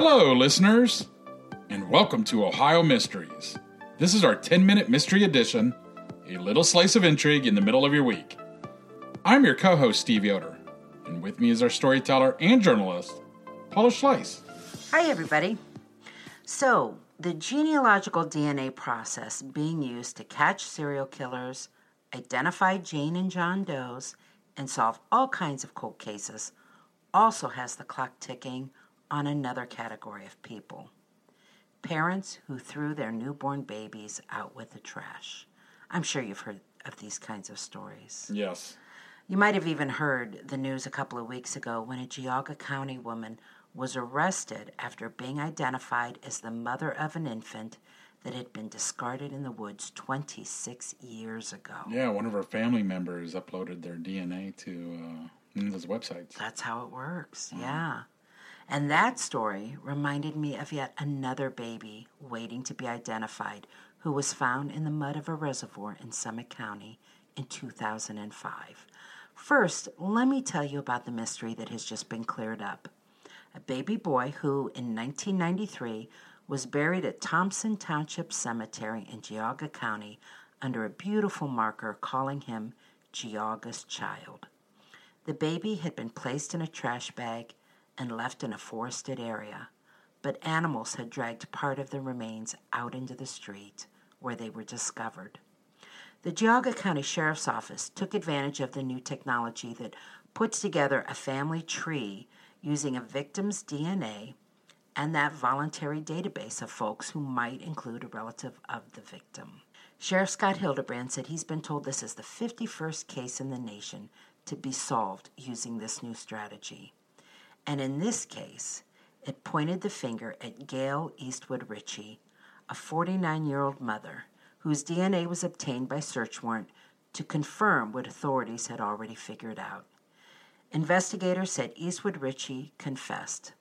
Hello, listeners, and welcome to Ohio Mysteries. This is our 10 minute mystery edition, a little slice of intrigue in the middle of your week. I'm your co host, Steve Yoder, and with me is our storyteller and journalist, Paula Schleis. Hi, everybody. So, the genealogical DNA process being used to catch serial killers, identify Jane and John Does, and solve all kinds of cold cases also has the clock ticking on another category of people parents who threw their newborn babies out with the trash. I'm sure you've heard of these kinds of stories. Yes. You might have even heard the news a couple of weeks ago when a Geauga County woman was arrested after being identified as the mother of an infant that had been discarded in the woods 26 years ago. Yeah, one of our family members uploaded their DNA to uh, one of those websites. That's how it works, yeah. And that story reminded me of yet another baby waiting to be identified who was found in the mud of a reservoir in Summit County in 2005. First, let me tell you about the mystery that has just been cleared up. A baby boy who, in 1993, was buried at Thompson Township Cemetery in Geauga County under a beautiful marker calling him Geauga's Child. The baby had been placed in a trash bag and left in a forested area, but animals had dragged part of the remains out into the street where they were discovered. The Geauga County Sheriff's Office took advantage of the new technology that puts together a family tree using a victim's DNA and that voluntary database of folks who might include a relative of the victim. Sheriff Scott Hildenbrand said he's been told this is the 51st case in the nation to be solved using this new strategy. And in this case, it pointed the finger at Gail Eastwood Ritchie, a 49 year old mother whose DNA was obtained by search warrant to confirm what authorities had already figured out. Investigators said Eastwood Ritchie confessed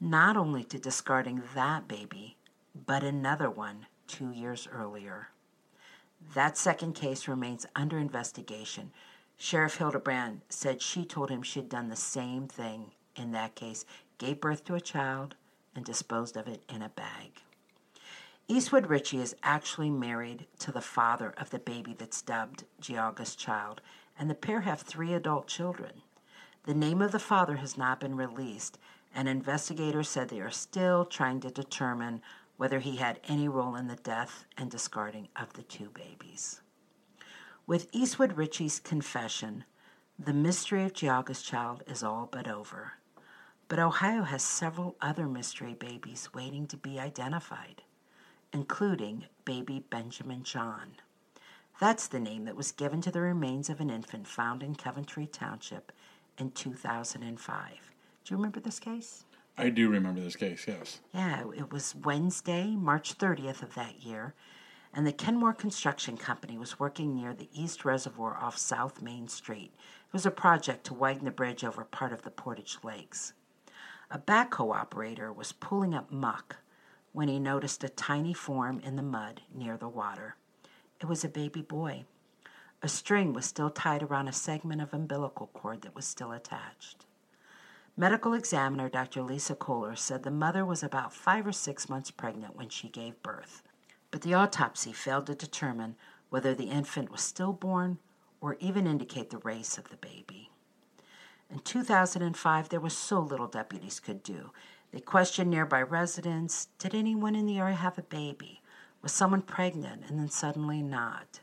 not only to discarding that baby, but another one two years earlier. That second case remains under investigation. Sheriff Hildenbrand said she told him she'd done the same thing in that case, gave birth to a child, and disposed of it in a bag. Eastwood Ritchie is actually married to the father of the baby that's dubbed Geauga's child, and the pair have three adult children. The name of the father has not been released, and investigators said they are still trying to determine whether he had any role in the death and discarding of the two babies. With Eastwood Ritchie's confession, the mystery of Geauga's child is all but over. But Ohio has several other mystery babies waiting to be identified, including baby Benjamin John. That's the name that was given to the remains of an infant found in Coventry Township in 2005. Do you remember this case? I do remember this case, yes. Yeah, it was Wednesday, March 30th of that year, and the Kenmore Construction Company was working near the East Reservoir off South Main Street. It was a project to widen the bridge over part of the Portage Lakes. A backhoe operator was pulling up muck when he noticed a tiny form in the mud near the water. It was a baby boy. A string was still tied around a segment of umbilical cord that was still attached. Medical examiner Dr. Lisa Kohler said the mother was about five or six months pregnant when she gave birth. But the autopsy failed to determine whether the infant was stillborn or even indicate the race of the baby. In 2005, there was so little deputies could do. They questioned nearby residents Did anyone in the area have a baby? Was someone pregnant and then suddenly not?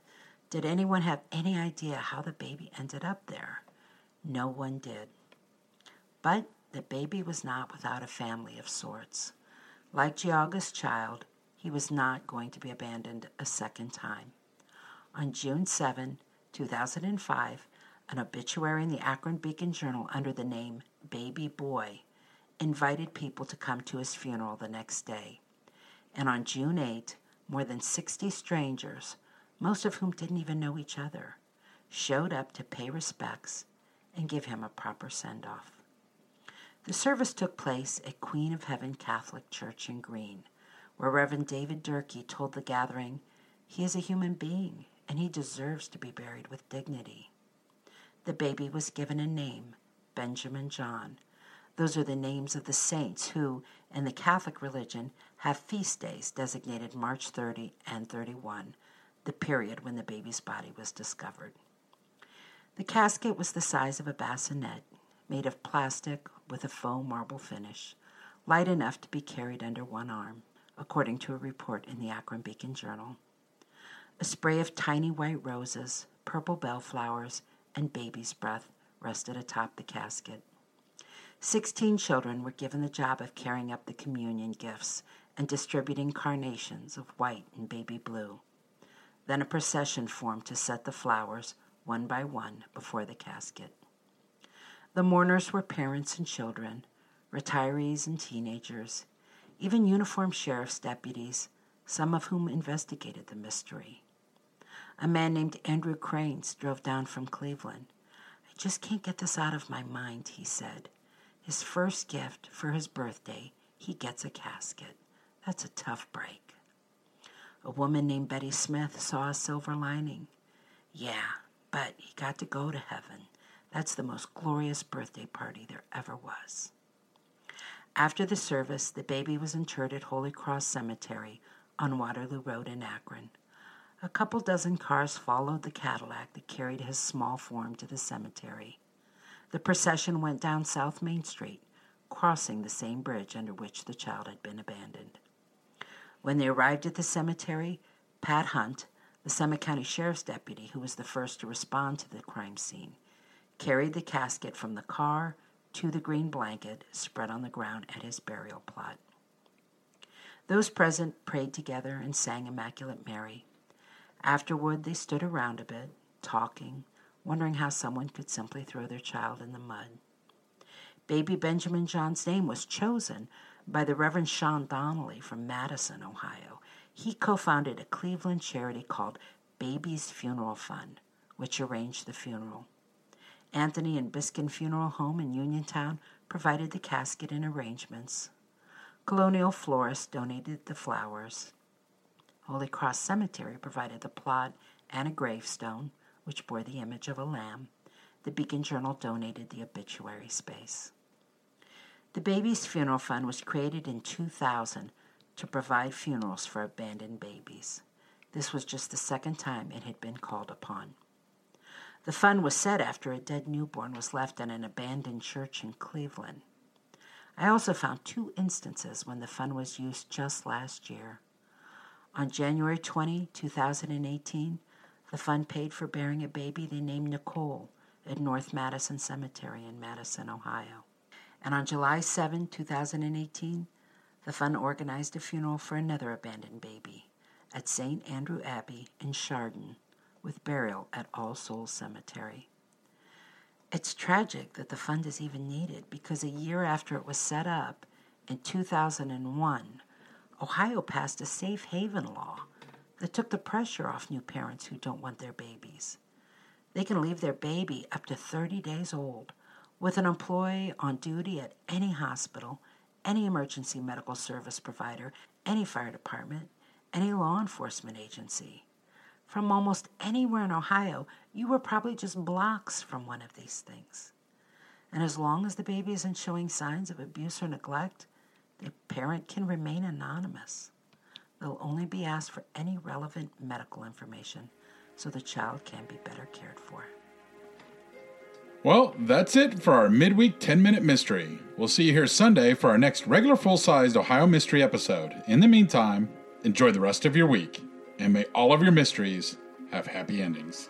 Did anyone have any idea how the baby ended up there? No one did. But the baby was not without a family of sorts. Like Geauga's child, he was not going to be abandoned a second time. On June 7, 2005, an obituary in the Akron Beacon Journal under the name Baby Boy invited people to come to his funeral the next day. And on June 8, more than 60 strangers, most of whom didn't even know each other, showed up to pay respects and give him a proper send off. The service took place at Queen of Heaven Catholic Church in Green, where Reverend David Durkee told the gathering he is a human being and he deserves to be buried with dignity. The baby was given a name, Benjamin John. Those are the names of the saints who, in the Catholic religion, have feast days designated March 30 and 31, the period when the baby's body was discovered. The casket was the size of a bassinet, made of plastic with a faux marble finish, light enough to be carried under one arm, according to a report in the Akron Beacon Journal. A spray of tiny white roses, purple bellflowers, and baby's breath rested atop the casket. Sixteen children were given the job of carrying up the communion gifts and distributing carnations of white and baby blue. Then a procession formed to set the flowers one by one before the casket. The mourners were parents and children, retirees and teenagers, even uniformed sheriff's deputies, some of whom investigated the mystery. A man named Andrew Cranes drove down from Cleveland. I just can't get this out of my mind, he said. His first gift for his birthday, he gets a casket. That's a tough break. A woman named Betty Smith saw a silver lining. Yeah, but he got to go to heaven. That's the most glorious birthday party there ever was. After the service, the baby was interred at Holy Cross Cemetery on Waterloo Road in Akron. A couple dozen cars followed the Cadillac that carried his small form to the cemetery. The procession went down South Main Street, crossing the same bridge under which the child had been abandoned. When they arrived at the cemetery, Pat Hunt, the Summit County Sheriff's deputy who was the first to respond to the crime scene, carried the casket from the car to the green blanket spread on the ground at his burial plot. Those present prayed together and sang Immaculate Mary. Afterward, they stood around a bit, talking, wondering how someone could simply throw their child in the mud. Baby Benjamin John's name was chosen by the Reverend Sean Donnelly from Madison, Ohio. He co founded a Cleveland charity called Baby's Funeral Fund, which arranged the funeral. Anthony and Biskin Funeral Home in Uniontown provided the casket and arrangements. Colonial Florists donated the flowers. Holy Cross Cemetery provided the plot and a gravestone, which bore the image of a lamb. The Beacon Journal donated the obituary space. The Babies Funeral Fund was created in 2000 to provide funerals for abandoned babies. This was just the second time it had been called upon. The fund was set after a dead newborn was left in an abandoned church in Cleveland. I also found two instances when the fund was used just last year. On January 20, 2018, the fund paid for burying a baby they named Nicole at North Madison Cemetery in Madison, Ohio. And on July 7, 2018, the fund organized a funeral for another abandoned baby at St. Andrew Abbey in Chardon, with burial at All Souls Cemetery. It's tragic that the fund is even needed because a year after it was set up, in 2001, Ohio passed a safe haven law that took the pressure off new parents who don't want their babies. They can leave their baby up to 30 days old with an employee on duty at any hospital, any emergency medical service provider, any fire department, any law enforcement agency. From almost anywhere in Ohio, you were probably just blocks from one of these things. And as long as the baby isn't showing signs of abuse or neglect, the parent can remain anonymous. They'll only be asked for any relevant medical information so the child can be better cared for. Well, that's it for our midweek 10 minute mystery. We'll see you here Sunday for our next regular full sized Ohio Mystery episode. In the meantime, enjoy the rest of your week, and may all of your mysteries have happy endings.